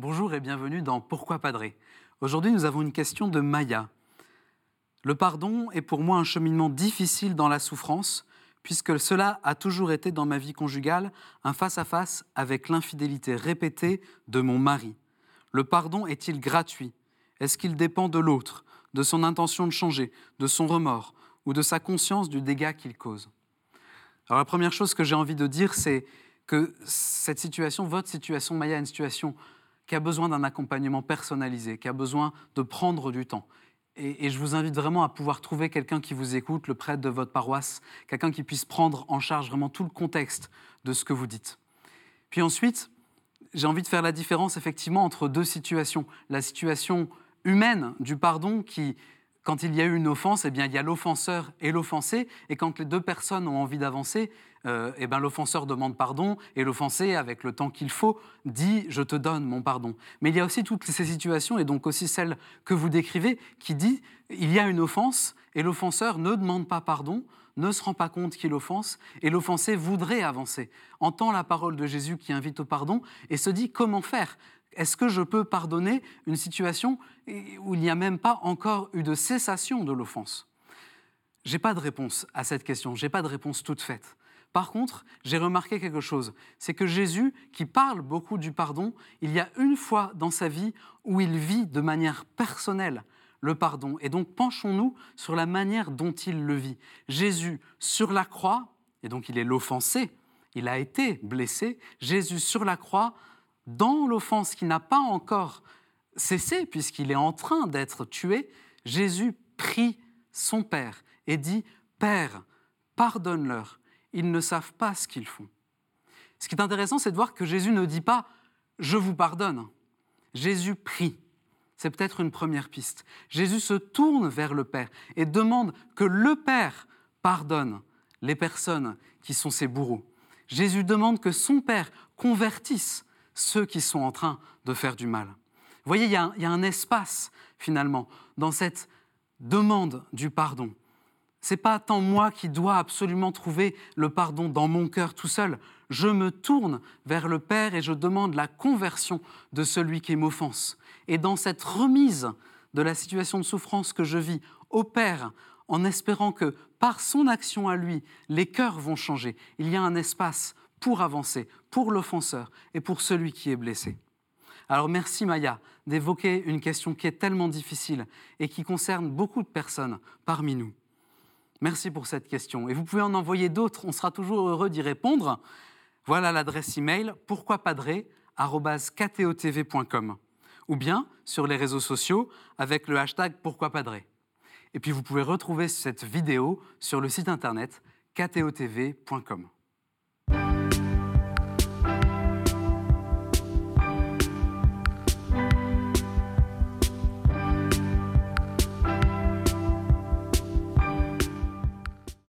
et bienvenue dans Pourquoi Padré Aujourd'hui, nous avons une question de Maya. Le pardon est pour moi un cheminement difficile dans la souffrance, puisque cela a toujours été dans ma vie conjugale un face-à-face avec l'infidélité répétée de mon mari. Le pardon est-il gratuit? Est-ce qu'il dépend de l'autre, de son intention de changer, de son remords ou de sa conscience du dégât qu'il cause? Alors la première chose que j'ai envie de dire, c'est que cette situation, votre situation, Maya, est une situation qui a besoin d'un accompagnement personnalisé, qui a besoin de prendre du temps. Et, je vous invite vraiment à pouvoir trouver quelqu'un qui vous écoute, le prêtre de votre paroisse, quelqu'un qui puisse prendre en charge vraiment tout le contexte de ce que vous dites. Puis ensuite, j'ai envie de faire la différence effectivement entre deux situations. La situation humaine du pardon qui, quand il y a eu une offense, eh bien, il y a l'offenseur et l'offensé. Et quand les deux personnes ont envie d'avancer, euh, eh ben, l'offenseur demande pardon et l'offensé, avec le temps qu'il faut, dit je te donne mon pardon. Mais il y a aussi toutes ces situations, et donc aussi celle que vous décrivez, qui dit il y a une offense et l'offenseur ne demande pas pardon, ne se rend pas compte qu'il offense, et l'offensé voudrait avancer, entend la parole de Jésus qui invite au pardon et se dit comment faire? Est-ce que je peux pardonner une situation où il n'y a même pas encore eu de cessation de l'offense? J'ai pas de réponse à cette question, j'ai pas de réponse toute faite. Par contre, j'ai remarqué quelque chose, c'est que Jésus, qui parle beaucoup du pardon, il y a une fois dans sa vie où il vit de manière personnelle le pardon. Et donc penchons-nous sur la manière dont il le vit. Jésus sur la croix, et donc il est l'offensé, il a été blessé, Jésus sur la croix, dans l'offense qui n'a pas encore cessé, puisqu'il est en train d'être tué, Jésus prie son Père et dit, Père, pardonne-leur, ils ne savent pas ce qu'ils font. Ce qui est intéressant, c'est de voir que Jésus ne dit pas ⁇ Je vous pardonne ⁇ Jésus prie. C'est peut-être une première piste. Jésus se tourne vers le Père et demande que le Père pardonne les personnes qui sont ses bourreaux. Jésus demande que son Père convertisse ceux qui sont en train de faire du mal. Vous voyez, il y a un espace, finalement, dans cette demande du pardon. C'est pas tant moi qui dois absolument trouver le pardon dans mon cœur tout seul. Je me tourne vers le Père et je demande la conversion de celui qui m'offense. Et dans cette remise de la situation de souffrance que je vis au Père, en espérant que par son action à lui, les cœurs vont changer, il y a un espace pour avancer, pour l'offenseur et pour celui qui est blessé. Alors merci Maya d'évoquer une question qui est tellement difficile et qui concerne beaucoup de personnes parmi nous. Merci pour cette question. Et vous pouvez en envoyer d'autres, on sera toujours heureux d'y répondre. Voilà l'adresse email pourquoipadré.com ou bien sur les réseaux sociaux avec le hashtag pourquoipadré. Et puis vous pouvez retrouver cette vidéo sur le site internet ktotv.com.